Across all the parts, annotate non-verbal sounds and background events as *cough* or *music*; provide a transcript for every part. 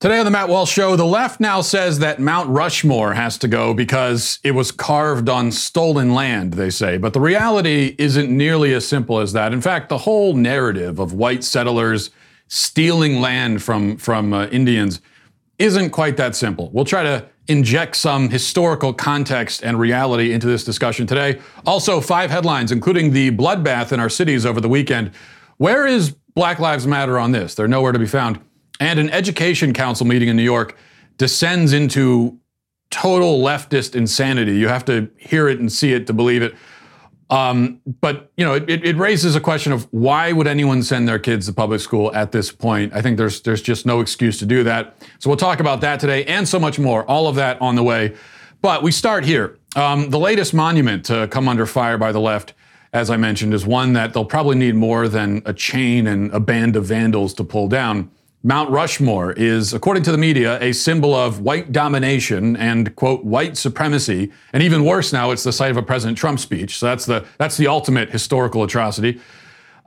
Today on the Matt Walsh Show, the left now says that Mount Rushmore has to go because it was carved on stolen land, they say. But the reality isn't nearly as simple as that. In fact, the whole narrative of white settlers stealing land from, from uh, Indians isn't quite that simple. We'll try to inject some historical context and reality into this discussion today. Also, five headlines, including the bloodbath in our cities over the weekend. Where is Black Lives Matter on this? They're nowhere to be found and an education council meeting in New York descends into total leftist insanity. You have to hear it and see it to believe it. Um, but you know, it, it, raises a question of why would anyone send their kids to public school at this point? I think there's there's just no excuse to do that. So we'll talk about that today and so much more. All of that on the way. But we start here. Um, the latest monument to come under fire by the left, as I mentioned, is one that they'll probably need more than a chain and a band of vandals to pull down. Mount Rushmore is, according to the media, a symbol of white domination and quote white supremacy, and even worse now, it's the site of a President Trump speech. So that's the that's the ultimate historical atrocity.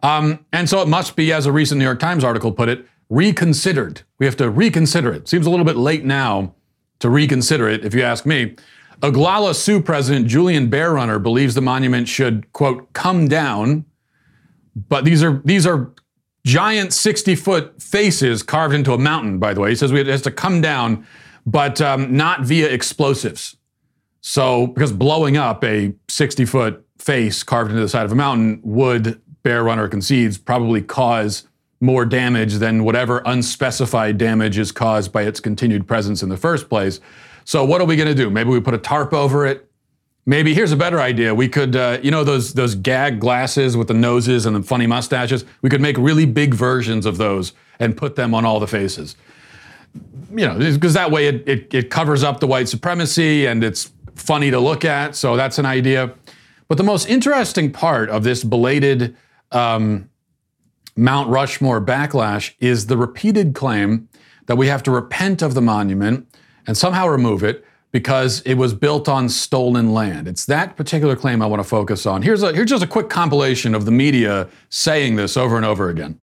Um, and so it must be, as a recent New York Times article put it, reconsidered. We have to reconsider it. Seems a little bit late now to reconsider it, if you ask me. Oglala Sioux president Julian Bear Runner believes the monument should quote come down, but these are these are giant 60 foot faces carved into a mountain, by the way. He says it has to come down, but um, not via explosives. So, because blowing up a 60 foot face carved into the side of a mountain would, Bear Runner concedes, probably cause more damage than whatever unspecified damage is caused by its continued presence in the first place. So, what are we going to do? Maybe we put a tarp over it. Maybe here's a better idea. We could, uh, you know, those those gag glasses with the noses and the funny mustaches. We could make really big versions of those and put them on all the faces. You know, because that way it, it, it covers up the white supremacy and it's funny to look at. So that's an idea. But the most interesting part of this belated um, Mount Rushmore backlash is the repeated claim that we have to repent of the monument and somehow remove it because it was built on stolen land. It's that particular claim I want to focus on. Here's, a, here's just a quick compilation of the media saying this over and over again.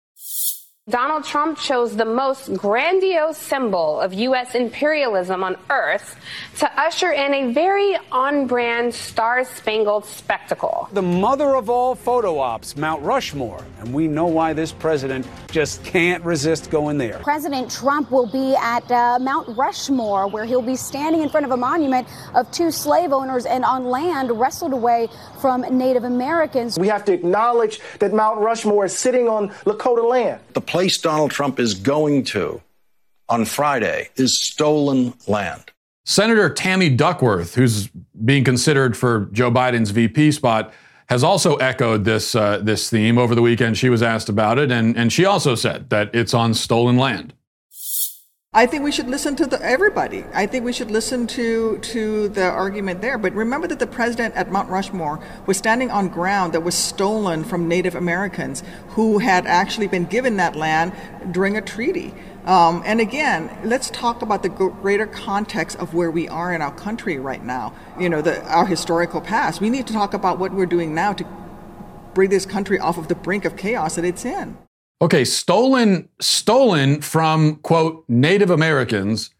Donald Trump chose the most grandiose symbol of U.S. imperialism on earth to usher in a very on brand, star spangled spectacle. The mother of all photo ops, Mount Rushmore. And we know why this president just can't resist going there. President Trump will be at uh, Mount Rushmore, where he'll be standing in front of a monument of two slave owners and on land wrestled away from Native Americans. We have to acknowledge that Mount Rushmore is sitting on Lakota land. The place Donald Trump is going to on Friday is stolen land. Senator Tammy Duckworth, who's being considered for Joe Biden's VP spot, has also echoed this uh, this theme over the weekend. She was asked about it, and and she also said that it's on stolen land. I think we should listen to the, everybody. I think we should listen to to the argument there. But remember that the president at Mount Rushmore was standing on ground that was stolen from Native Americans who had actually been given that land during a treaty. Um, and again, let's talk about the greater context of where we are in our country right now. You know, the, our historical past. We need to talk about what we're doing now to bring this country off of the brink of chaos that it's in. Okay, stolen stolen from quote Native Americans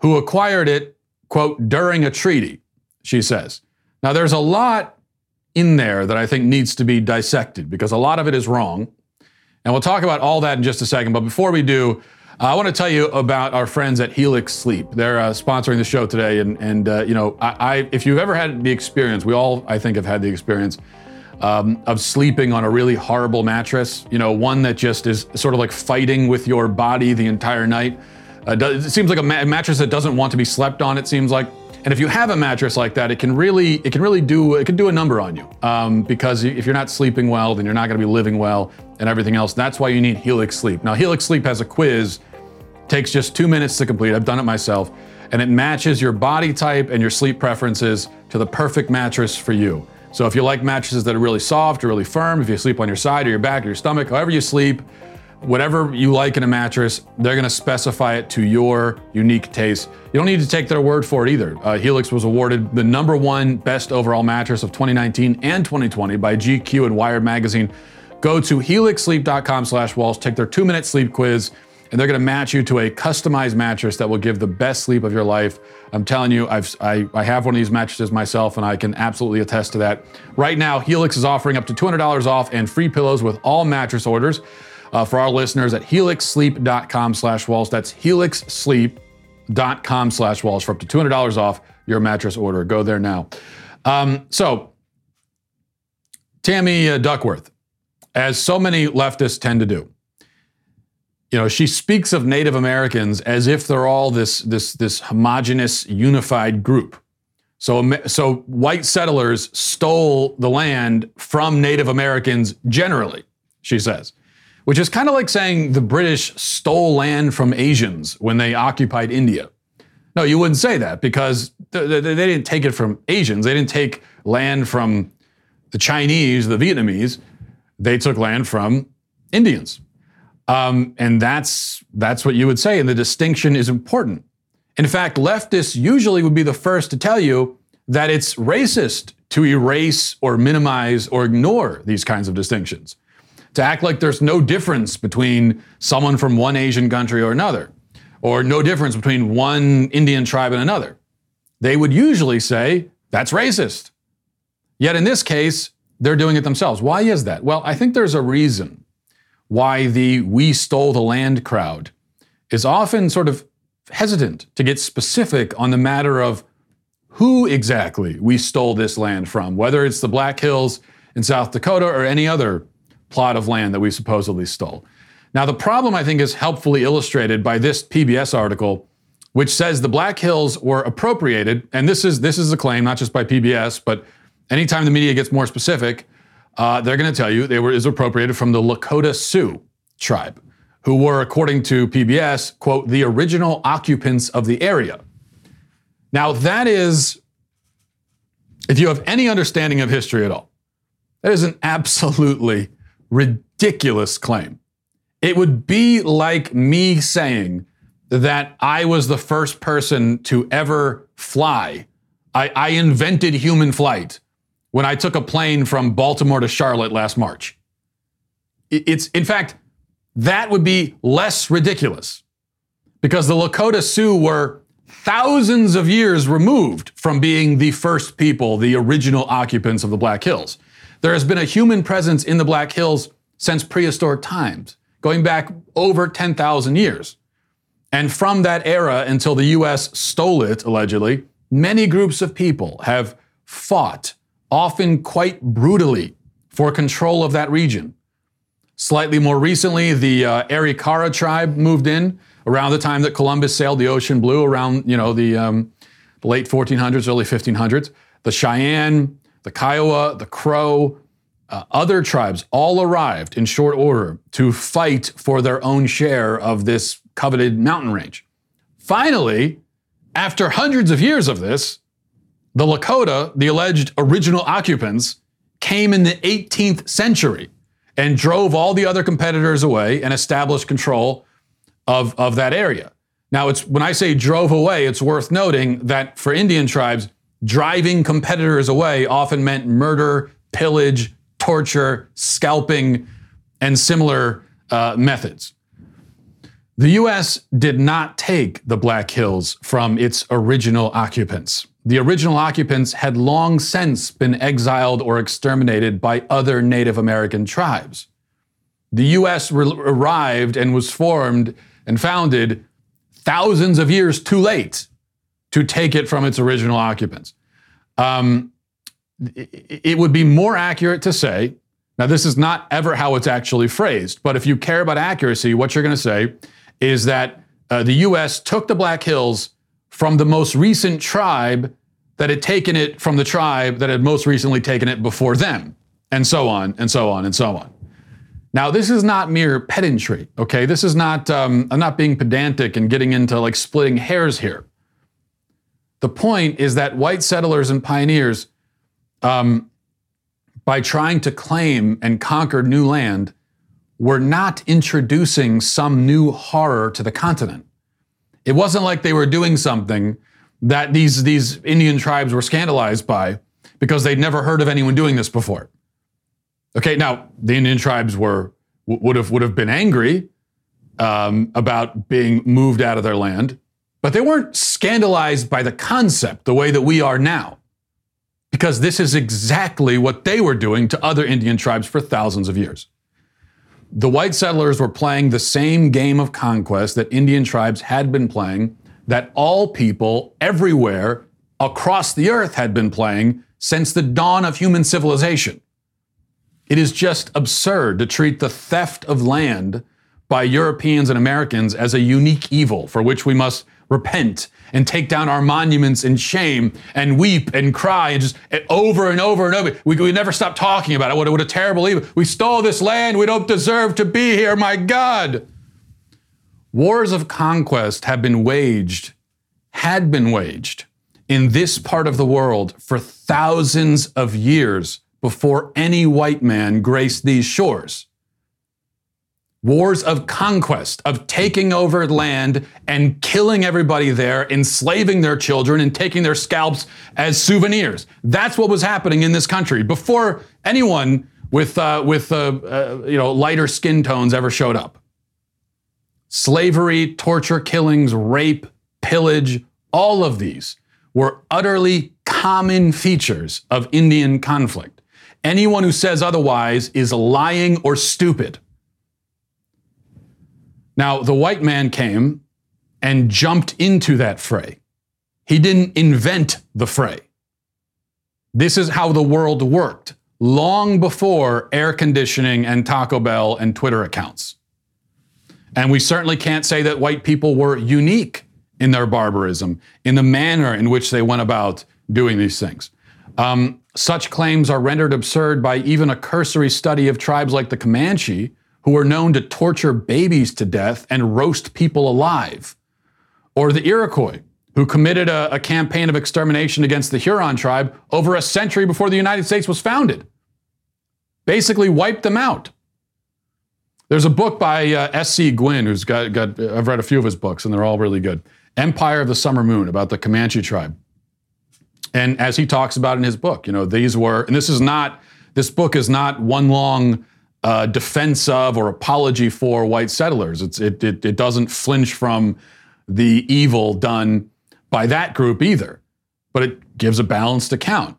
who acquired it quote during a treaty, she says. Now there's a lot in there that I think needs to be dissected because a lot of it is wrong. And we'll talk about all that in just a second, but before we do, I want to tell you about our friends at Helix Sleep. They're uh, sponsoring the show today, and and uh, you know, I, I, if you've ever had the experience, we all I think have had the experience um, of sleeping on a really horrible mattress, you know, one that just is sort of like fighting with your body the entire night. Uh, it seems like a ma- mattress that doesn't want to be slept on. It seems like, and if you have a mattress like that, it can really, it can really do, it can do a number on you. Um, because if you're not sleeping well, then you're not going to be living well and everything else. That's why you need Helix Sleep. Now, Helix Sleep has a quiz, takes just two minutes to complete. I've done it myself, and it matches your body type and your sleep preferences to the perfect mattress for you. So if you like mattresses that are really soft or really firm, if you sleep on your side or your back or your stomach, however you sleep, whatever you like in a mattress, they're going to specify it to your unique taste. You don't need to take their word for it either. Uh, Helix was awarded the number one best overall mattress of 2019 and 2020 by GQ and Wired magazine. Go to helixsleep.com slash Walsh, take their two-minute sleep quiz, and they're going to match you to a customized mattress that will give the best sleep of your life. I'm telling you, I've, I, I have one of these mattresses myself, and I can absolutely attest to that. Right now, Helix is offering up to $200 off and free pillows with all mattress orders uh, for our listeners at helixsleep.com slash Walsh. That's helixsleep.com slash Walsh for up to $200 off your mattress order. Go there now. Um, so, Tammy uh, Duckworth, as so many leftists tend to do, you know, she speaks of Native Americans as if they're all this this this homogenous, unified group. So, so white settlers stole the land from Native Americans generally, she says, which is kind of like saying the British stole land from Asians when they occupied India. No, you wouldn't say that because they didn't take it from Asians. They didn't take land from the Chinese, the Vietnamese. They took land from Indians. Um, and that's that's what you would say, and the distinction is important. In fact, leftists usually would be the first to tell you that it's racist to erase or minimize or ignore these kinds of distinctions, to act like there's no difference between someone from one Asian country or another, or no difference between one Indian tribe and another. They would usually say that's racist. Yet in this case, they're doing it themselves. Why is that? Well, I think there's a reason why the we stole the land crowd is often sort of hesitant to get specific on the matter of who exactly we stole this land from, whether it's the Black Hills in South Dakota or any other plot of land that we supposedly stole. Now, the problem I think is helpfully illustrated by this PBS article, which says the Black Hills were appropriated, and this is this is a claim not just by PBS, but anytime the media gets more specific, uh, they're going to tell you they were is appropriated from the Lakota Sioux tribe, who were, according to PBS, quote, the original occupants of the area. Now, that is, if you have any understanding of history at all, that is an absolutely ridiculous claim. It would be like me saying that I was the first person to ever fly. I, I invented human flight when I took a plane from Baltimore to Charlotte last March. It's, in fact, that would be less ridiculous because the Lakota Sioux were thousands of years removed from being the first people, the original occupants of the Black Hills. There has been a human presence in the Black Hills since prehistoric times, going back over 10,000 years. And from that era until the US stole it, allegedly, many groups of people have fought often quite brutally, for control of that region. Slightly more recently, the uh, Arikara tribe moved in around the time that Columbus sailed the ocean blue, around you know the, um, late 1400s, early 1500s. The Cheyenne, the Kiowa, the Crow, uh, other tribes all arrived in short order to fight for their own share of this coveted mountain range. Finally, after hundreds of years of this, the Lakota, the alleged original occupants, came in the 18th century and drove all the other competitors away and established control of, of that area. Now, it's when I say drove away, it's worth noting that for Indian tribes, driving competitors away often meant murder, pillage, torture, scalping, and similar uh, methods. The U.S. did not take the Black Hills from its original occupants. The original occupants had long since been exiled or exterminated by other Native American tribes. The U.S. Re- arrived and was formed and founded thousands of years too late to take it from its original occupants. Um, it would be more accurate to say, now, this is not ever how it's actually phrased, but if you care about accuracy, what you're going to say is that uh, the U.S. took the Black Hills from the most recent tribe that had taken it from the tribe that had most recently taken it before them, and so on, and so on, and so on. Now, this is not mere pedantry, okay? This is not, um, I'm not being pedantic and getting into like splitting hairs here. The point is that white settlers and pioneers, um, by trying to claim and conquer new land, were not introducing some new horror to the continent. It wasn't like they were doing something that these, these Indian tribes were scandalized by because they'd never heard of anyone doing this before. Okay, now the Indian tribes were would have would have been angry, um, about being moved out of their land, but they weren't scandalized by the concept the way that we are now. Because this is exactly what they were doing to other Indian tribes for thousands of years. The white settlers were playing the same game of conquest that Indian tribes had been playing, that all people everywhere across the earth had been playing since the dawn of human civilization. It is just absurd to treat the theft of land by Europeans and Americans as a unique evil for which we must repent and take down our monuments in shame and weep and cry and just eh, over and over and over. We, we never stop talking about it. What, what a terrible evil. We stole this land. We don't deserve to be here. My God. Wars of conquest have been waged, had been waged in this part of the world for thousands of years before any white man graced these shores. Wars of conquest, of taking over land and killing everybody there, enslaving their children and taking their scalps as souvenirs. That's what was happening in this country before anyone with, uh, with uh, uh, you know, lighter skin tones ever showed up. Slavery, torture, killings, rape, pillage, all of these were utterly common features of Indian conflict. Anyone who says otherwise is lying or stupid. Now, the white man came and jumped into that fray. He didn't invent the fray. This is how the world worked long before air conditioning and Taco Bell and Twitter accounts. And we certainly can't say that white people were unique in their barbarism, in the manner in which they went about doing these things. Um, such claims are rendered absurd by even a cursory study of tribes like the Comanche, who were known to torture babies to death and roast people alive, or the Iroquois, who committed a, a campaign of extermination against the Huron tribe over a century before the United States was founded. Basically, wiped them out. There's a book by uh, S.C. Gwynne, who's got, got, I've read a few of his books, and they're all really good. Empire of the Summer Moon, about the Comanche tribe. And as he talks about in his book, you know, these were, and this is not, this book is not one long uh, defense of or apology for white settlers. It's, it, it, it doesn't flinch from the evil done by that group either, but it gives a balanced account.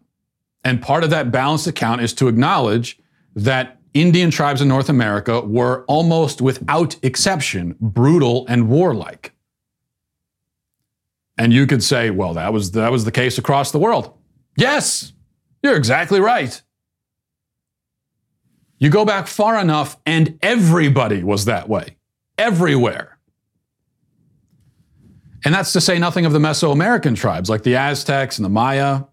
And part of that balanced account is to acknowledge that Indian tribes in North America were almost without exception brutal and warlike. And you could say, well, that was, that was the case across the world. Yes, you're exactly right. You go back far enough, and everybody was that way, everywhere. And that's to say nothing of the Mesoamerican tribes like the Aztecs and the Maya,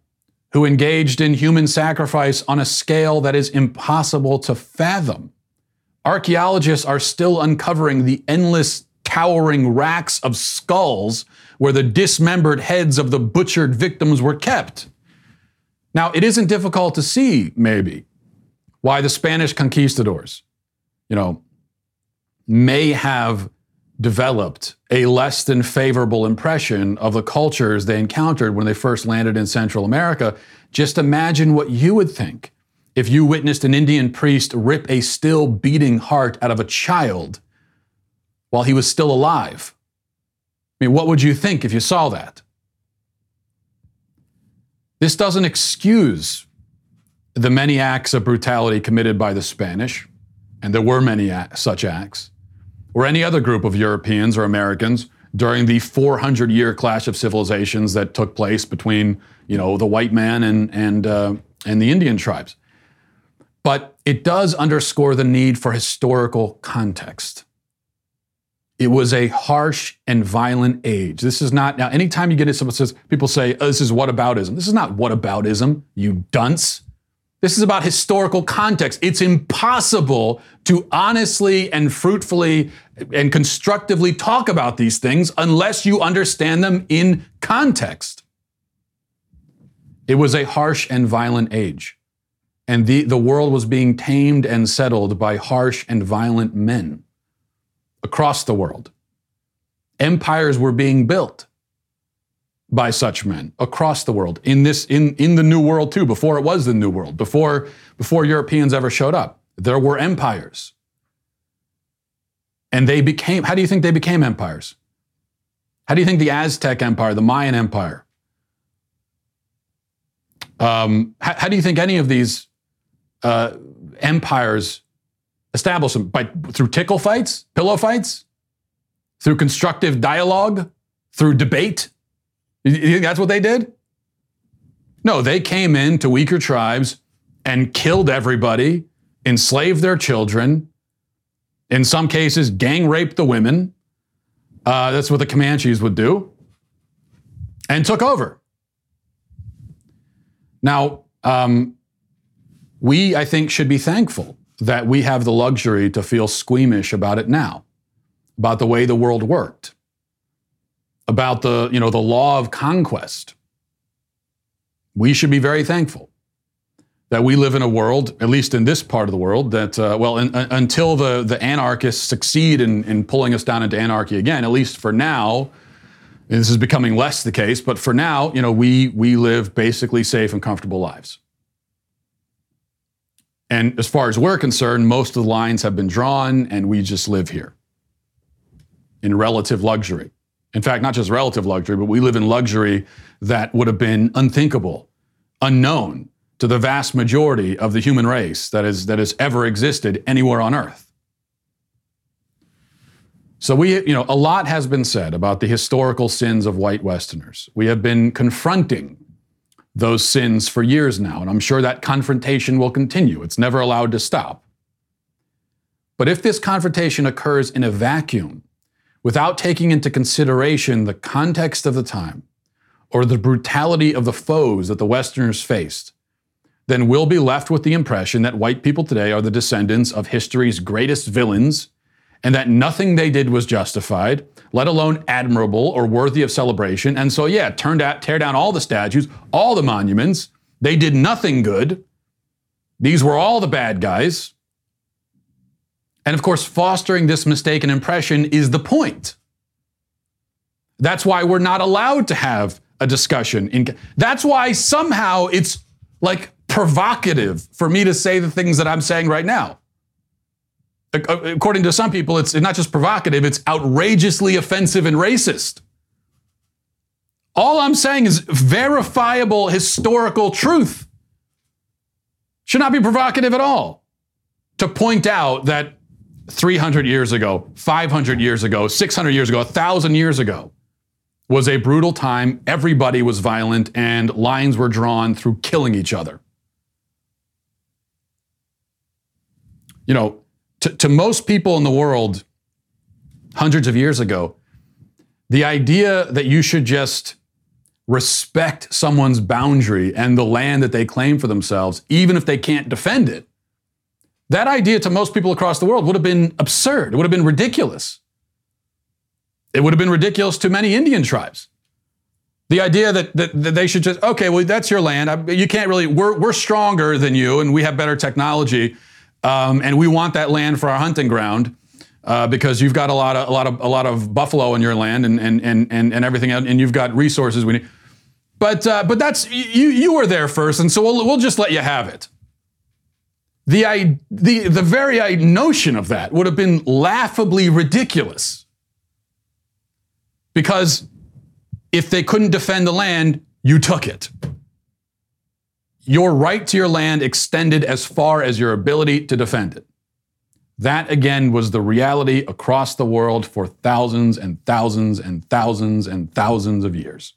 who engaged in human sacrifice on a scale that is impossible to fathom. Archaeologists are still uncovering the endless towering racks of skulls where the dismembered heads of the butchered victims were kept. Now, it isn't difficult to see, maybe, why the Spanish conquistadors, you know, may have developed a less than favorable impression of the cultures they encountered when they first landed in Central America. Just imagine what you would think if you witnessed an Indian priest rip a still beating heart out of a child while he was still alive. I mean, what would you think if you saw that? This doesn't excuse the many acts of brutality committed by the Spanish, and there were many such acts, or any other group of Europeans or Americans during the 400 year clash of civilizations that took place between, you know, the white man and, and, uh, and the Indian tribes. But it does underscore the need for historical context. It was a harsh and violent age. This is not, now, anytime you get it, someone says, people say, oh, this is whataboutism. This is not whataboutism, you dunce. This is about historical context. It's impossible to honestly and fruitfully and constructively talk about these things unless you understand them in context. It was a harsh and violent age, and the, the world was being tamed and settled by harsh and violent men across the world. Empires were being built by such men across the world in this in, in the new world too before it was the new world before before europeans ever showed up there were empires And they became, how do you think they became empires? How do you think the Aztec Empire, the Mayan Empire? Um, how, how, do you think any of these uh, empires established them? By, through tickle fights, pillow fights, through constructive dialogue, through debate? You think that's what they did? No, they came in to weaker tribes and killed everybody, enslaved their children, in some cases, gang raped the women. Uh, that's what the Comanches would do, and took over. Now, um, we, I think, should be thankful that we have the luxury to feel squeamish about it now, about the way the world worked, about the, you know, the law of conquest we should be very thankful that we live in a world, at least in this part of the world, that, uh, well, in, uh, until the, the anarchists succeed in, in pulling us down into anarchy again, at least for now, this is becoming less the case, but for now, you know, we, we live basically safe and comfortable lives. And as far as we're concerned, most of the lines have been drawn, and we just live here in relative luxury. In fact, not just relative luxury, but we live in luxury that would have been unthinkable, unknown to the vast majority of the human race that, is, that has ever existed anywhere on earth. So we, you know, a lot has been said about the historical sins of white Westerners. We have been confronting those sins for years now, and I'm sure that confrontation will continue. It's never allowed to stop. But if this confrontation occurs in a vacuum, without taking into consideration the context of the time or the brutality of the foes that the Westerners faced, then we'll be left with the impression that white people today are the descendants of history's greatest villains and that nothing they did was justified, let alone admirable or worthy of celebration. And so, yeah, turned out, tear down all the statues, all the monuments. They did nothing good. These were all the bad guys. And of course, fostering this mistaken impression is the point. That's why we're not allowed to have a discussion. In, that's why somehow it's like provocative for me to say the things that I'm saying right now. Uh, according to some people, it's not just provocative, it's outrageously offensive and racist. All I'm saying is verifiable historical truth. Should not be provocative at all to point out that 300 years ago, 500 years ago, 600 years ago, 1,000 years ago was a brutal time. Everybody was violent and lines were drawn through killing each other. You know, to, to most people in the world, hundreds of years ago, the idea that you should just respect someone's boundary and the land that they claim for themselves, even if they can't defend it, that idea to most people across the world would have been absurd. It would have been ridiculous. It would have been ridiculous to many Indian tribes. The idea that, that, that they should just, okay, well, that's your land. You can't really, we're, we're stronger than you and we have better technology. Um, and we want that land for our hunting ground. Uh, because you've got a lot of a lot of a lot of buffalo in your land and and and and, and everything and you've got resources we need. But uh, but that's you you were there first, and so we'll we'll just let you have it. The, the, the very notion of that would have been laughably ridiculous. Because if they couldn't defend the land, you took it. Your right to your land extended as far as your ability to defend it. That again was the reality across the world for thousands and thousands and thousands and thousands of years.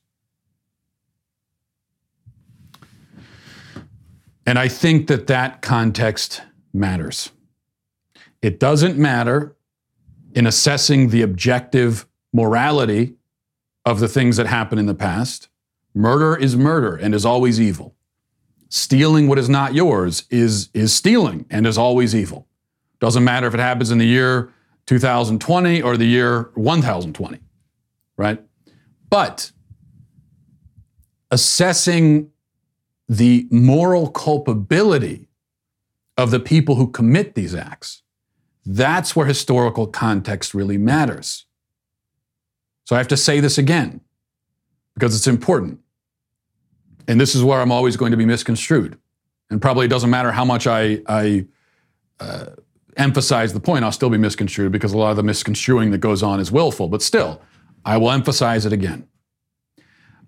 And I think that that context matters. It doesn't matter in assessing the objective morality of the things that happen in the past. Murder is murder and is always evil. Stealing what is not yours is, is stealing and is always evil. Doesn't matter if it happens in the year 2020 or the year 1020, right? But assessing the moral culpability of the people who commit these acts. That's where historical context really matters. So I have to say this again because it's important. And this is where I'm always going to be misconstrued. And probably it doesn't matter how much I, I uh, emphasize the point, I'll still be misconstrued because a lot of the misconstruing that goes on is willful. But still, I will emphasize it again.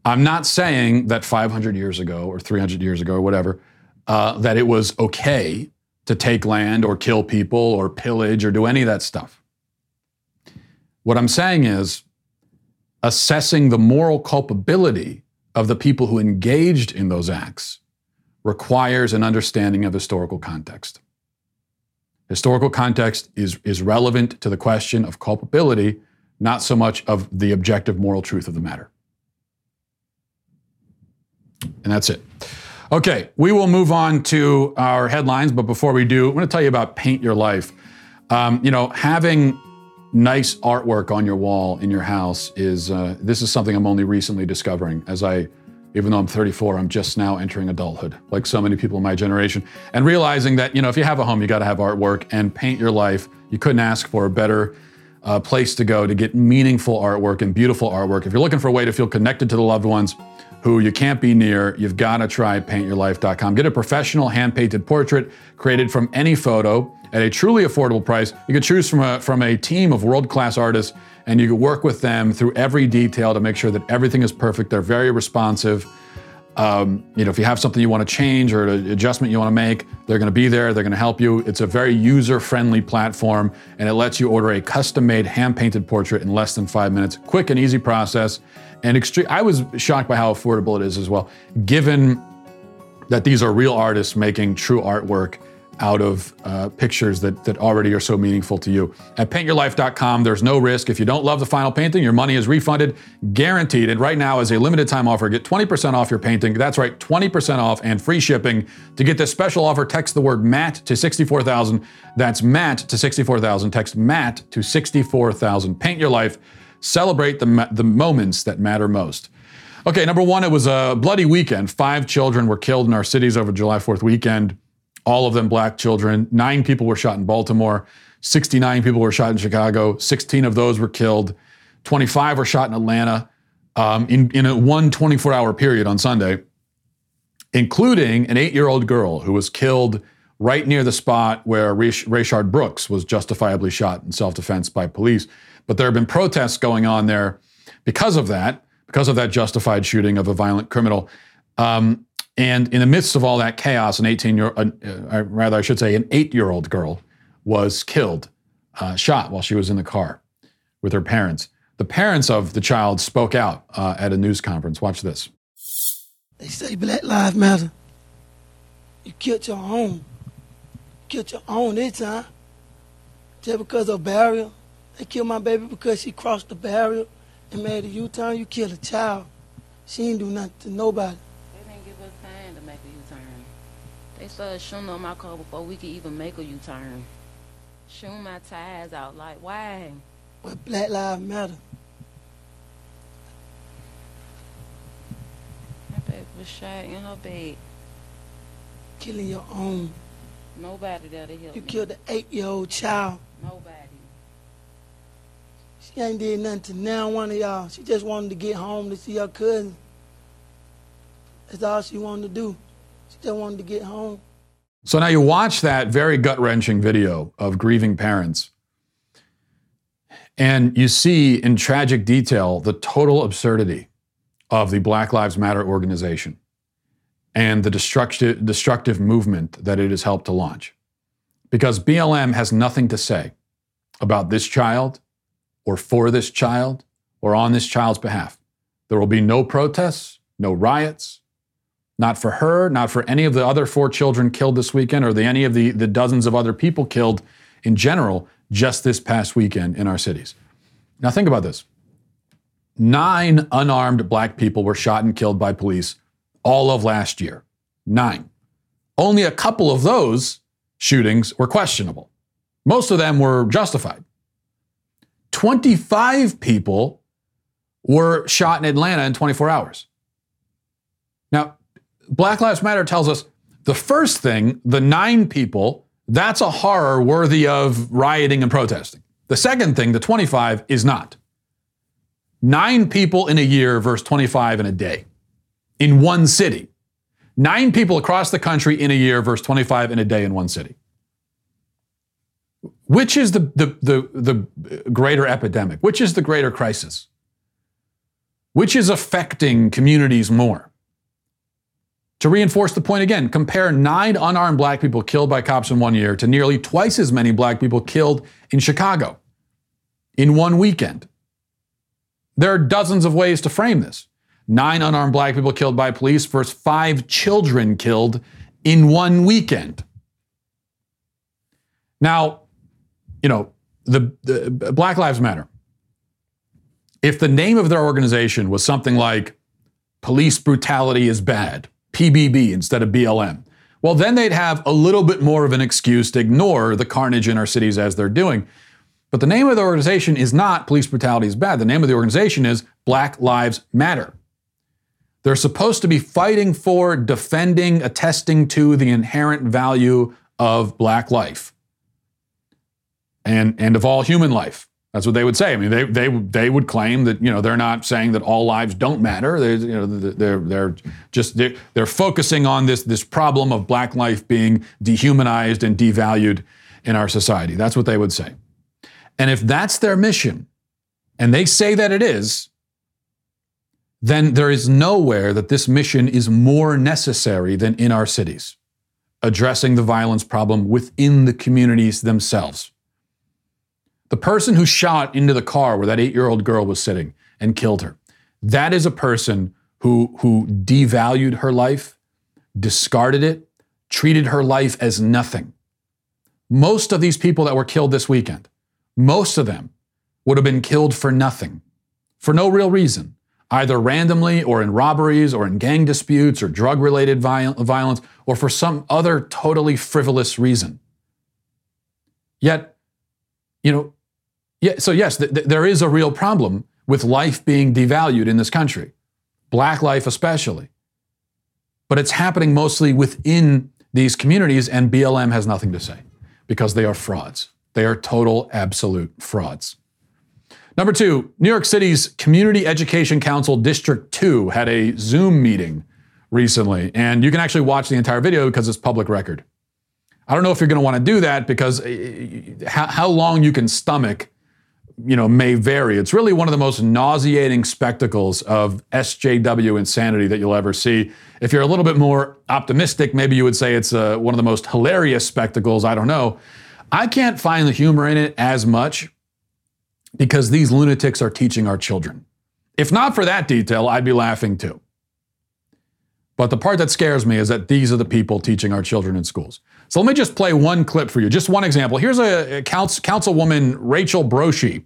I'm not saying that 500 years ago or 300 years ago or whatever, uh, that it was okay to take land or kill people or pillage or do any of that stuff. What I'm saying is assessing the moral culpability of the people who engaged in those acts requires an understanding of historical context. Historical context is, is relevant to the question of culpability, not so much of the objective moral truth of the matter. And that's it. Okay, we will move on to our headlines, but before we do, I'm going to tell you about Paint Your Life. Um, you know, having nice artwork on your wall in your house is uh, this is something I'm only recently discovering as I even though I'm 34, I'm just now entering adulthood, like so many people in my generation, and realizing that you know if you have a home, you got to have artwork and paint your life. You couldn't ask for a better uh, place to go to get meaningful artwork and beautiful artwork. If you're looking for a way to feel connected to the loved ones who you can't be near, you've got to try paintyourlife.com. Get a professional hand painted portrait created from any photo at a truly affordable price. You can choose from a, from a team of world class artists and you can work with them through every detail to make sure that everything is perfect. They're very responsive. Um, you know, if you have something you want to change or an adjustment you want to make, they're going to be there. They're going to help you. It's a very user-friendly platform, and it lets you order a custom-made, hand-painted portrait in less than five minutes. Quick and easy process, and extreme. I was shocked by how affordable it is as well, given that these are real artists making true artwork out of uh, pictures that, that already are so meaningful to you. At paintyourlife.com, there's no risk. If you don't love the final painting, your money is refunded, guaranteed. And right now, as a limited time offer, get 20% off your painting. That's right, 20% off and free shipping. To get this special offer, text the word MATT to 64,000. That's MATT to 64,000. Text MATT to 64,000. Paint your life. Celebrate the, the moments that matter most. Okay, number one, it was a bloody weekend. Five children were killed in our cities over July 4th weekend all of them black children. Nine people were shot in Baltimore. 69 people were shot in Chicago. 16 of those were killed. 25 were shot in Atlanta um, in, in a one 24 hour period on Sunday, including an eight year old girl who was killed right near the spot where Rayshard Brooks was justifiably shot in self defense by police. But there have been protests going on there because of that, because of that justified shooting of a violent criminal. Um, and in the midst of all that chaos, an 18 year, uh, uh, rather, I should say, an eight year old girl was killed, uh, shot while she was in the car with her parents. The parents of the child spoke out uh, at a news conference. Watch this. They say Black Lives Matter. You killed your own. killed your own this time. Just because of barrier. They killed my baby because she crossed the barrier and made a U-turn. You killed a child. She ain't do nothing to nobody. They didn't give us time to make a U-turn. They started shooting on my car before we could even make a U-turn. Shooting my tires out. Like, why? But Black Lives Matter. My baby was shot in her bed. Killing your own. Nobody there to help You me. killed an eight-year-old child. She ain't did nothing to now one of y'all. She just wanted to get home to see her cousin. That's all she wanted to do. She just wanted to get home. So now you watch that very gut wrenching video of grieving parents, and you see in tragic detail the total absurdity of the Black Lives Matter organization and the destructive, destructive movement that it has helped to launch. Because BLM has nothing to say about this child or for this child or on this child's behalf. There will be no protests, no riots, not for her, not for any of the other four children killed this weekend or the, any of the, the dozens of other people killed in general just this past weekend in our cities. Now, think about this nine unarmed black people were shot and killed by police all of last year. Nine. Only a couple of those shootings were questionable. Most of them were justified. 25 people were shot in Atlanta in 24 hours. Now, Black Lives Matter tells us the first thing, the nine people, that's a horror worthy of rioting and protesting. The second thing, the 25, is not. Nine people in a year versus 25 in a day in one city. Nine people across the country in a year versus 25 in a day in one city. Which is the, the, the, the greater epidemic? Which is the greater crisis? Which is affecting communities more? To reinforce the point again, compare nine unarmed black people killed by cops in one year to nearly twice as many black people killed in Chicago in one weekend. There are dozens of ways to frame this. Nine unarmed black people killed by police versus five children killed in one weekend. Now, you know, the, the Black Lives Matter. If the name of their organization was something like Police Brutality is Bad, PBB instead of BLM, well, then they'd have a little bit more of an excuse to ignore the carnage in our cities as they're doing. But the name of the organization is not Police Brutality is Bad. The name of the organization is Black Lives Matter. They're supposed to be fighting for, defending, attesting to the inherent value of black life and, and of all human life. That's what they would say. I mean, they, they, they would claim that, you know, they're not saying that all lives don't matter. They're, you know, they're, they're just, they're, they're focusing on this, this problem of black life being dehumanized and devalued in our society. That's what they would say. And if that's their mission, and they say that it is, then there is nowhere that this mission is more necessary than in our cities, addressing the violence problem within the communities themselves. The person who shot into the car where that eight year old girl was sitting and killed her, that is a person who, who devalued her life, discarded it, treated her life as nothing. Most of these people that were killed this weekend, most of them would have been killed for nothing, for no real reason, either randomly or in robberies or in gang disputes or drug related violence or for some other totally frivolous reason. Yet, you know, yeah, so yes, th- th- there is a real problem with life being devalued in this country, black life especially. But it's happening mostly within these communities, and BLM has nothing to say because they are frauds. They are total, absolute frauds. Number two, New York City's Community Education Council District 2 had a Zoom meeting recently, and you can actually watch the entire video because it's public record. I don't know if you're going to want to do that because eh, how, how long you can stomach you know, may vary. It's really one of the most nauseating spectacles of SJW insanity that you'll ever see. If you're a little bit more optimistic, maybe you would say it's uh, one of the most hilarious spectacles. I don't know. I can't find the humor in it as much because these lunatics are teaching our children. If not for that detail, I'd be laughing too. But the part that scares me is that these are the people teaching our children in schools. So let me just play one clip for you, just one example. Here's a, a council, councilwoman, Rachel Broshi,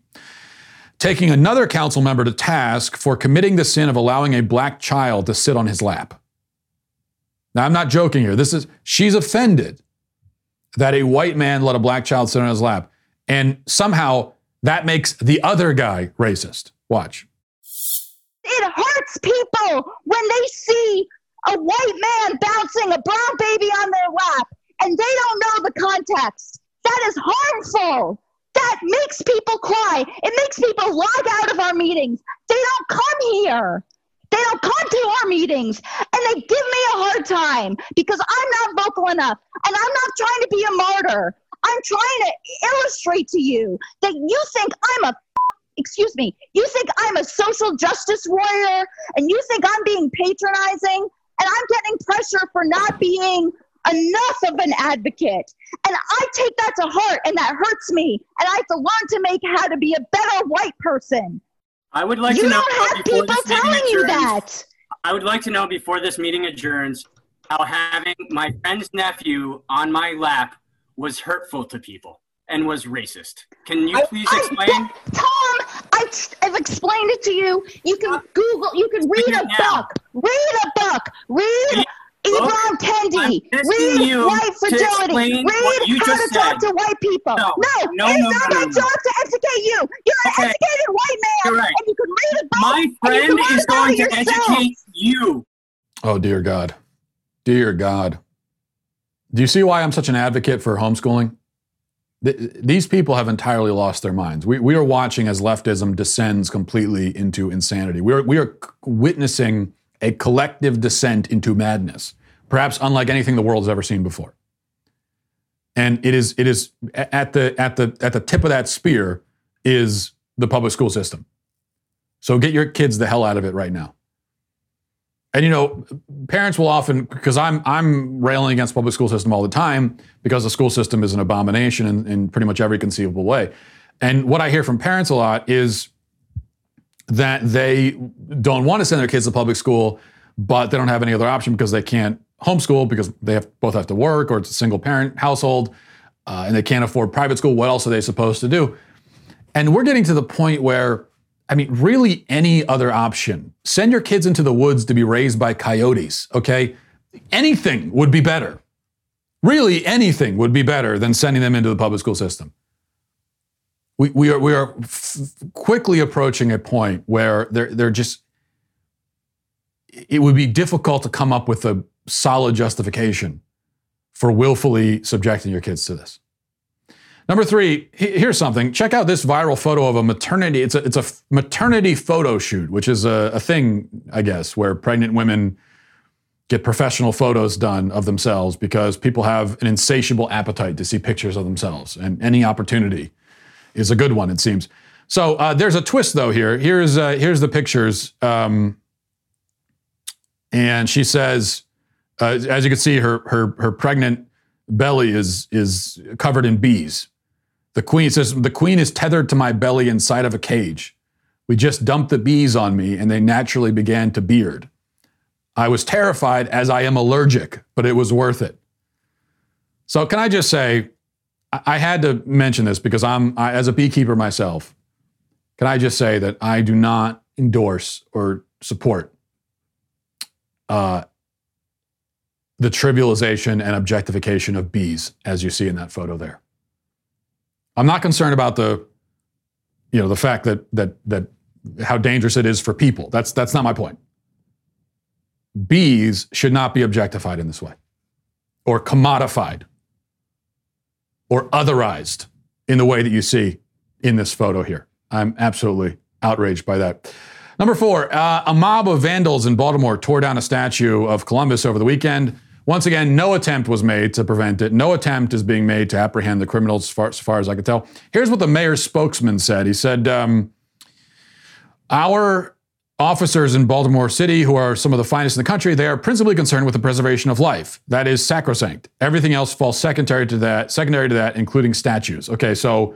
taking another council member to task for committing the sin of allowing a black child to sit on his lap. Now, I'm not joking here. This is, she's offended that a white man let a black child sit on his lap. And somehow that makes the other guy racist. Watch. It hurts people when they see a white man bouncing a brown baby on their lap and they don't know the context. That is harmful. That makes people cry. It makes people log out of our meetings. They don't come here. They don't come to our meetings and they give me a hard time because I'm not vocal enough and I'm not trying to be a martyr. I'm trying to illustrate to you that you think I'm a excuse me, you think I'm a social justice warrior and you think I'm being patronizing and I'm getting pressure for not being enough of an advocate. And I take that to heart and that hurts me. And I have to learn to make how to be a better white person. I would like you to know. You don't have people telling you that. I would like to know before this meeting adjourns how having my friend's nephew on my lap was hurtful to people and was racist. Can you please I, explain? I, Tom, I, have explained it to you. You can Google, you can read a book. Read a book. Read Ibram Kendi. Read you white fragility. Read you how just to talk to white people. No, No, no, it is no, not no, my no, job to educate you. You're an educated white man, You're right. and you can read a book. My friend is going to yourself. educate you. Oh, dear God. Dear God. Do you see why I'm such an advocate for homeschooling? Th- These people have entirely lost their minds. We, we are watching as leftism descends completely into insanity. We are, we are witnessing a collective descent into madness, perhaps unlike anything the world has ever seen before. And it is it is at the at the at the tip of that spear is the public school system. So get your kids the hell out of it right now. And you know, parents will often because I'm I'm railing against public school system all the time because the school system is an abomination in, in pretty much every conceivable way. And what I hear from parents a lot is that they don't want to send their kids to public school, but they don't have any other option because they can't homeschool because they have, both have to work or it's a single parent household uh, and they can't afford private school. What else are they supposed to do? And we're getting to the point where I mean, really any other option. Send your kids into the woods to be raised by coyotes, okay? Anything would be better. Really, anything would be better than sending them into the public school system. We, we are, we are f- quickly approaching a point where they're, they're just, it would be difficult to come up with a solid justification for willfully subjecting your kids to this. Number three, here's something. Check out this viral photo of a maternity. It's a, it's a maternity photo shoot, which is a, a thing, I guess, where pregnant women get professional photos done of themselves because people have an insatiable appetite to see pictures of themselves, and any opportunity is a good one, it seems. So uh, there's a twist, though. Here, here's uh, here's the pictures, um, and she says, uh, as you can see, her her her pregnant belly is is covered in bees. The queen says, The queen is tethered to my belly inside of a cage. We just dumped the bees on me and they naturally began to beard. I was terrified as I am allergic, but it was worth it. So, can I just say, I had to mention this because I'm, I, as a beekeeper myself, can I just say that I do not endorse or support uh, the trivialization and objectification of bees, as you see in that photo there. I'm not concerned about the, you know, the fact that that that how dangerous it is for people. That's that's not my point. Bees should not be objectified in this way, or commodified, or otherized in the way that you see in this photo here. I'm absolutely outraged by that. Number four, uh, a mob of vandals in Baltimore tore down a statue of Columbus over the weekend. Once again, no attempt was made to prevent it. No attempt is being made to apprehend the criminals, as far, as, far as I can tell. Here's what the mayor's spokesman said. He said, um, Our officers in Baltimore City, who are some of the finest in the country, they are principally concerned with the preservation of life. That is sacrosanct. Everything else falls secondary to that, secondary to that, including statues. Okay, so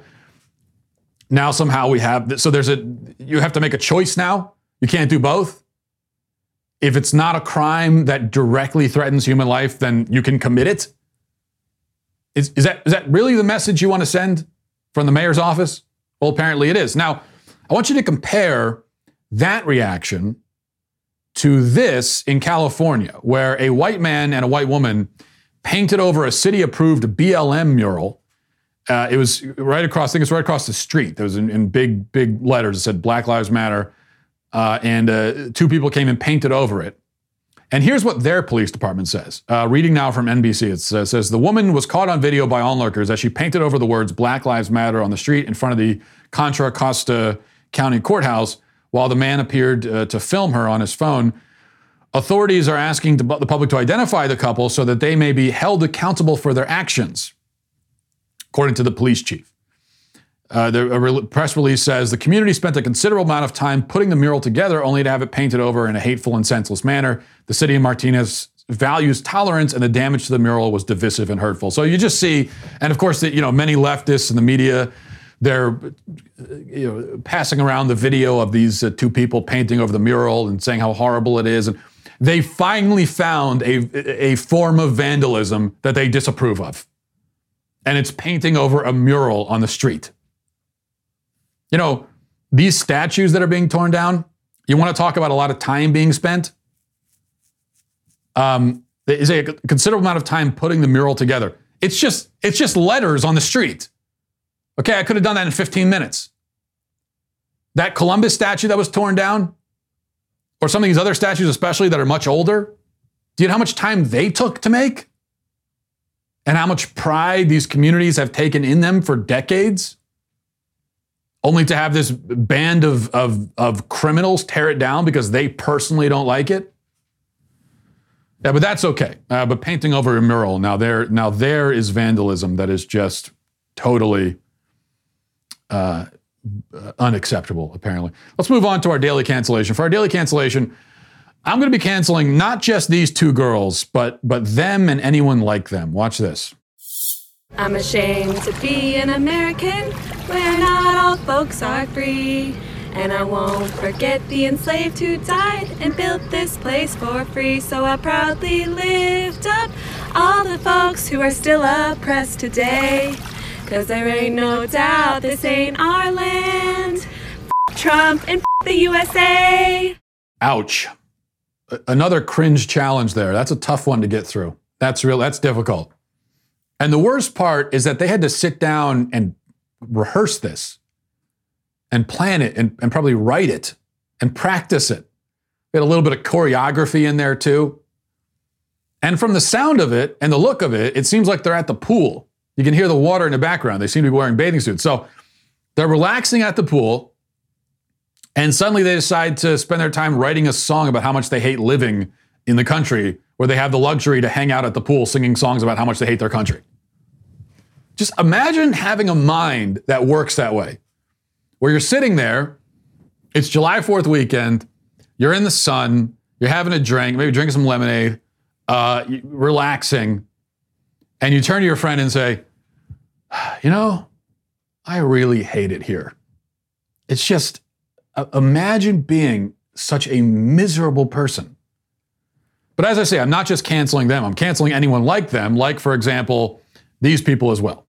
now somehow we have, so there's a, you have to make a choice now. You can't do both if it's not a crime that directly threatens human life, then you can commit it? Is, is, that, is that really the message you want to send from the mayor's office? Well, apparently it is. Now, I want you to compare that reaction to this in California, where a white man and a white woman painted over a city approved BLM mural. Uh, it was right across, I think it's right across the street. There was in, in big, big letters. It said Black Lives Matter uh, and uh, two people came and painted over it. And here's what their police department says. Uh, reading now from NBC, it says, says, The woman was caught on video by onlookers as she painted over the words Black Lives Matter on the street in front of the Contra Costa County Courthouse while the man appeared uh, to film her on his phone. Authorities are asking the public to identify the couple so that they may be held accountable for their actions, according to the police chief. Uh, the re- press release says the community spent a considerable amount of time putting the mural together only to have it painted over in a hateful and senseless manner. The city of Martinez values tolerance and the damage to the mural was divisive and hurtful. So you just see, and of course, the, you know, many leftists in the media, they're you know, passing around the video of these uh, two people painting over the mural and saying how horrible it is. And they finally found a, a form of vandalism that they disapprove of. And it's painting over a mural on the street. You know, these statues that are being torn down, you want to talk about a lot of time being spent? Um, is a considerable amount of time putting the mural together. It's just it's just letters on the street. Okay, I could have done that in 15 minutes. That Columbus statue that was torn down, or some of these other statues, especially that are much older, do you know how much time they took to make? And how much pride these communities have taken in them for decades? Only to have this band of, of, of criminals tear it down because they personally don't like it? Yeah, but that's okay. Uh, but painting over a mural now there now there is vandalism that is just totally uh, unacceptable. Apparently, let's move on to our daily cancellation. For our daily cancellation, I'm going to be canceling not just these two girls, but but them and anyone like them. Watch this. I'm ashamed to be an American where not all folks are free. And I won't forget the enslaved who died and built this place for free. So I proudly lift up all the folks who are still oppressed today. Cause there ain't no doubt this ain't our land. F- Trump and the USA. Ouch. Another cringe challenge there. That's a tough one to get through. That's real. That's difficult. And the worst part is that they had to sit down and rehearse this and plan it and, and probably write it and practice it. Had a little bit of choreography in there too. And from the sound of it and the look of it, it seems like they're at the pool. You can hear the water in the background. They seem to be wearing bathing suits. So they're relaxing at the pool. And suddenly they decide to spend their time writing a song about how much they hate living in the country where they have the luxury to hang out at the pool singing songs about how much they hate their country. Just imagine having a mind that works that way, where you're sitting there, it's July 4th weekend, you're in the sun, you're having a drink, maybe drinking some lemonade, uh, relaxing, and you turn to your friend and say, *sighs* You know, I really hate it here. It's just, uh, imagine being such a miserable person. But as I say, I'm not just canceling them, I'm canceling anyone like them, like, for example, these people as well.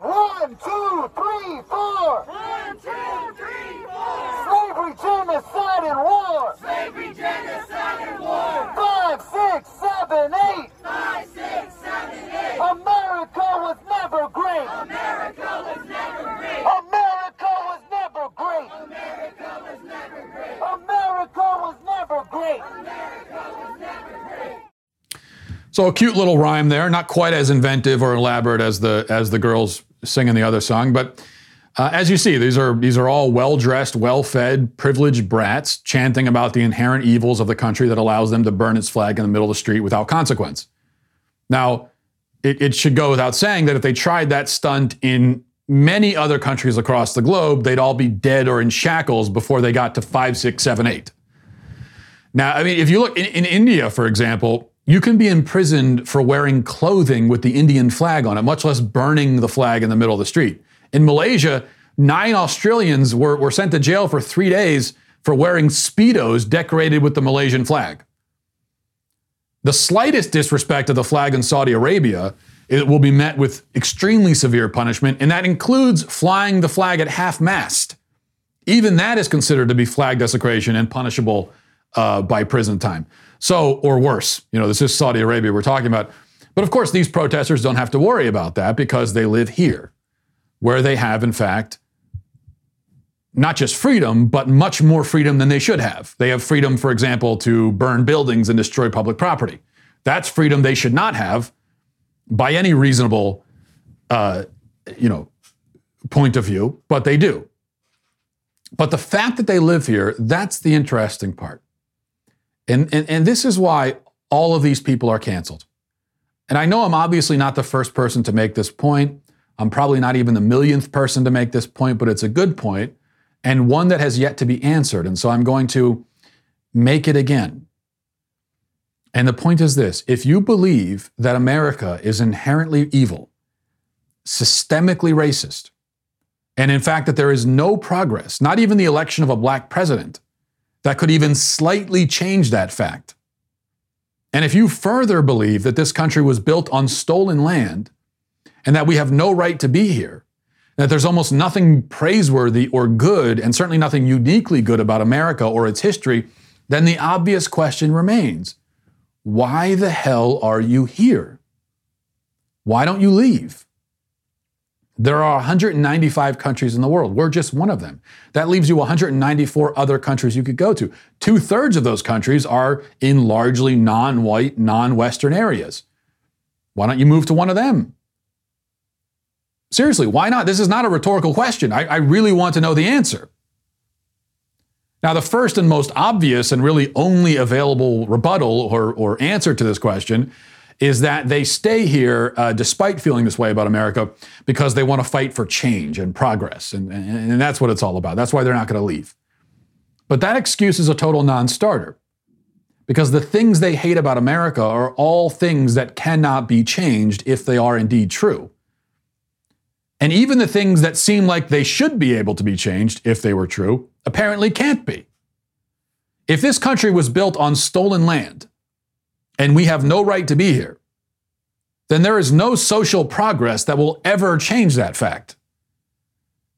One, two, three, four. One, two, three, four. Slavery, genocide, and war. Slavery, genocide, and war. Five, six, seven, eight. Five, six, seven, eight. America was never great. America was never great. America was never great. America was never great. America was never great. America was never great. So a cute little rhyme there, not quite as inventive or elaborate as the as the girls singing the other song, but uh, as you see, these are these are all well-dressed, well-fed, privileged brats chanting about the inherent evils of the country that allows them to burn its flag in the middle of the street without consequence. Now, it, it should go without saying that if they tried that stunt in many other countries across the globe, they'd all be dead or in shackles before they got to five, six, seven, eight. Now, I mean, if you look in, in India, for example, you can be imprisoned for wearing clothing with the Indian flag on it, much less burning the flag in the middle of the street. In Malaysia, nine Australians were, were sent to jail for three days for wearing Speedos decorated with the Malaysian flag. The slightest disrespect of the flag in Saudi Arabia it will be met with extremely severe punishment, and that includes flying the flag at half mast. Even that is considered to be flag desecration and punishable uh, by prison time. So, or worse, you know, this is Saudi Arabia we're talking about. But of course, these protesters don't have to worry about that because they live here, where they have, in fact, not just freedom, but much more freedom than they should have. They have freedom, for example, to burn buildings and destroy public property. That's freedom they should not have by any reasonable, uh, you know, point of view, but they do. But the fact that they live here, that's the interesting part. And, and, and this is why all of these people are canceled. And I know I'm obviously not the first person to make this point. I'm probably not even the millionth person to make this point, but it's a good point and one that has yet to be answered. And so I'm going to make it again. And the point is this if you believe that America is inherently evil, systemically racist, and in fact that there is no progress, not even the election of a black president, that could even slightly change that fact. And if you further believe that this country was built on stolen land and that we have no right to be here, that there's almost nothing praiseworthy or good, and certainly nothing uniquely good about America or its history, then the obvious question remains why the hell are you here? Why don't you leave? There are 195 countries in the world. We're just one of them. That leaves you 194 other countries you could go to. Two thirds of those countries are in largely non white, non Western areas. Why don't you move to one of them? Seriously, why not? This is not a rhetorical question. I, I really want to know the answer. Now, the first and most obvious and really only available rebuttal or, or answer to this question is that they stay here uh, despite feeling this way about America because they want to fight for change and progress. And, and, and that's what it's all about. That's why they're not going to leave. But that excuse is a total non starter because the things they hate about America are all things that cannot be changed if they are indeed true. And even the things that seem like they should be able to be changed if they were true apparently can't be. If this country was built on stolen land and we have no right to be here, then there is no social progress that will ever change that fact.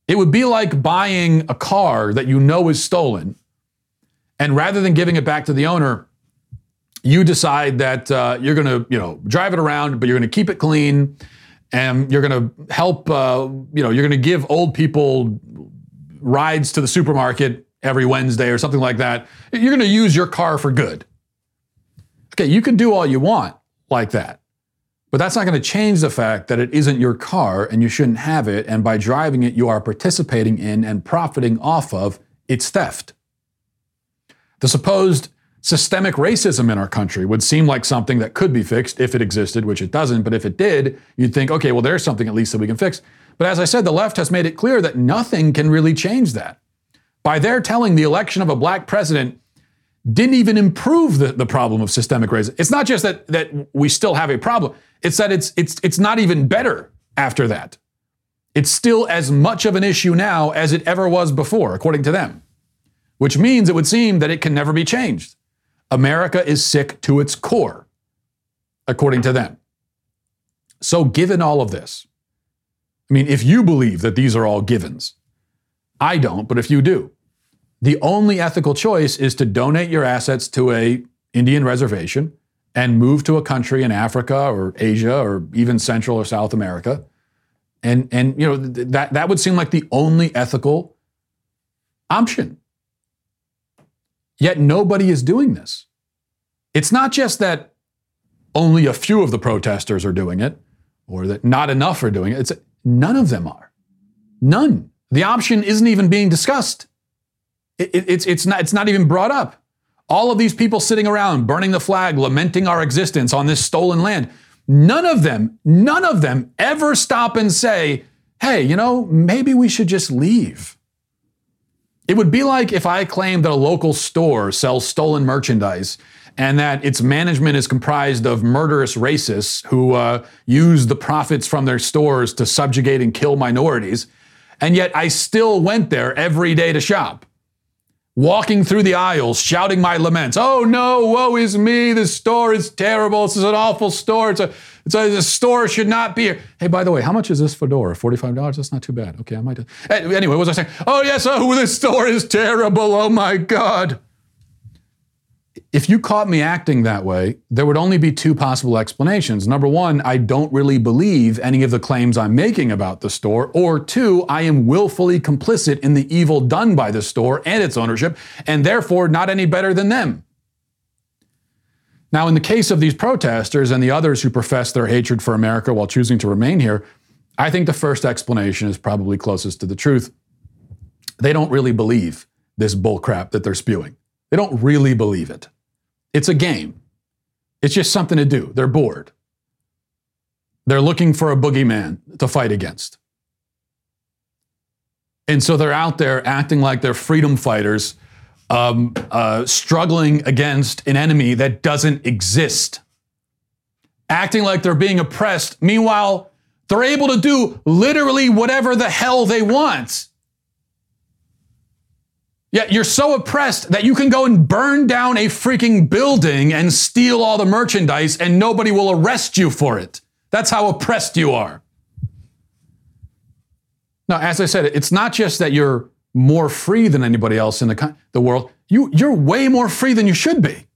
It would be like buying a car that you know is stolen, and rather than giving it back to the owner, you decide that uh, you're going to, you know, drive it around, but you're going to keep it clean, and you're going to help, uh, you know, you're going to give old people rides to the supermarket every Wednesday or something like that. You're going to use your car for good. Okay, you can do all you want like that. But that's not going to change the fact that it isn't your car and you shouldn't have it. And by driving it, you are participating in and profiting off of its theft. The supposed systemic racism in our country would seem like something that could be fixed if it existed, which it doesn't. But if it did, you'd think, okay, well, there's something at least that we can fix. But as I said, the left has made it clear that nothing can really change that. By their telling the election of a black president didn't even improve the, the problem of systemic racism. It's not just that, that we still have a problem, it's that it's, it's, it's not even better after that. It's still as much of an issue now as it ever was before, according to them, which means it would seem that it can never be changed. America is sick to its core, according to them. So, given all of this, I mean, if you believe that these are all givens, I don't, but if you do, the only ethical choice is to donate your assets to a Indian reservation and move to a country in Africa or Asia or even Central or South America. And, and you know, th- that, that would seem like the only ethical option. Yet nobody is doing this. It's not just that only a few of the protesters are doing it or that not enough are doing it. It's none of them are. None. The option isn't even being discussed. It, it, it's, it's, not, it's not even brought up. All of these people sitting around burning the flag, lamenting our existence on this stolen land, none of them, none of them ever stop and say, hey, you know, maybe we should just leave. It would be like if I claimed that a local store sells stolen merchandise and that its management is comprised of murderous racists who uh, use the profits from their stores to subjugate and kill minorities. And yet I still went there every day to shop walking through the aisles, shouting my laments. Oh no, woe is me. This store is terrible. This is an awful store. It's a, it's a, the store should not be here. Hey, by the way, how much is this fedora? $45? That's not too bad. Okay, I might. Do. Anyway, what was I saying? Oh, yes, oh, this store is terrible. Oh my God. If you caught me acting that way, there would only be two possible explanations. Number one, I don't really believe any of the claims I'm making about the store. Or two, I am willfully complicit in the evil done by the store and its ownership, and therefore not any better than them. Now, in the case of these protesters and the others who profess their hatred for America while choosing to remain here, I think the first explanation is probably closest to the truth. They don't really believe this bullcrap that they're spewing. They don't really believe it. It's a game. It's just something to do. They're bored. They're looking for a boogeyman to fight against. And so they're out there acting like they're freedom fighters, um, uh, struggling against an enemy that doesn't exist, acting like they're being oppressed. Meanwhile, they're able to do literally whatever the hell they want. Yet you're so oppressed that you can go and burn down a freaking building and steal all the merchandise and nobody will arrest you for it. That's how oppressed you are. Now, as I said, it's not just that you're more free than anybody else in the, the world. You, you're way more free than you should be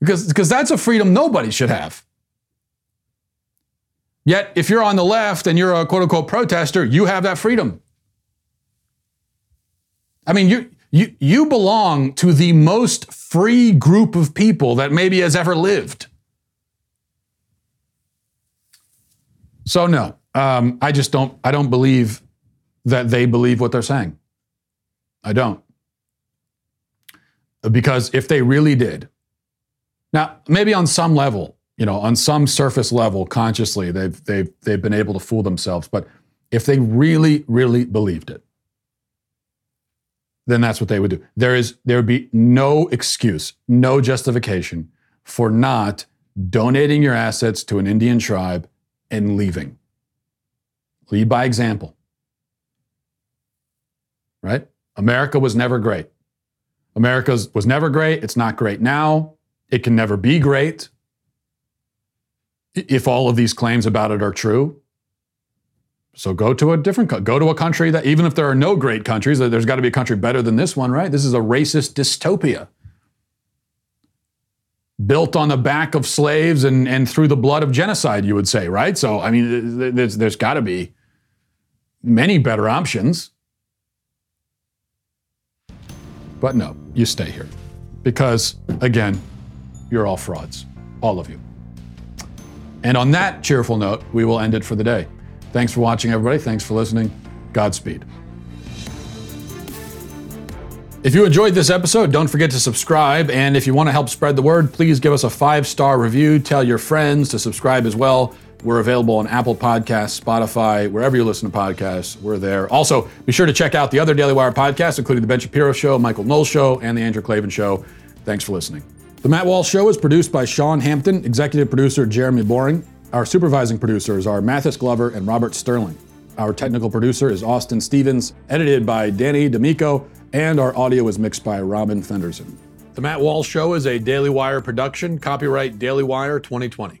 because, because that's a freedom nobody should have. Yet, if you're on the left and you're a quote unquote protester, you have that freedom. I mean, you, you, you belong to the most free group of people that maybe has ever lived. So no, um, I just don't. I don't believe that they believe what they're saying. I don't. Because if they really did, now maybe on some level, you know, on some surface level, consciously, they've they've they've been able to fool themselves. But if they really, really believed it, then that's what they would do. There is there would be no excuse, no justification for not donating your assets to an Indian tribe and leaving. Lead by example. Right? America was never great. America was never great. It's not great now. It can never be great if all of these claims about it are true. So go to a different go to a country that even if there are no great countries, there's got to be a country better than this one, right? This is a racist dystopia. Built on the back of slaves and, and through the blood of genocide, you would say, right? So, I mean, there's, there's got to be many better options. But no, you stay here. Because, again, you're all frauds. All of you. And on that cheerful note, we will end it for the day. Thanks for watching, everybody. Thanks for listening. Godspeed. If you enjoyed this episode, don't forget to subscribe. And if you want to help spread the word, please give us a five star review. Tell your friends to subscribe as well. We're available on Apple Podcasts, Spotify, wherever you listen to podcasts. We're there. Also, be sure to check out the other Daily Wire podcasts, including The Ben Shapiro Show, Michael Knowles Show, and The Andrew Klavan Show. Thanks for listening. The Matt Walsh Show is produced by Sean Hampton, executive producer Jeremy Boring. Our supervising producers are Mathis Glover and Robert Sterling. Our technical producer is Austin Stevens, edited by Danny D'Amico, and our audio is mixed by Robin Fenderson. The Matt Walsh Show is a Daily Wire production, copyright Daily Wire 2020.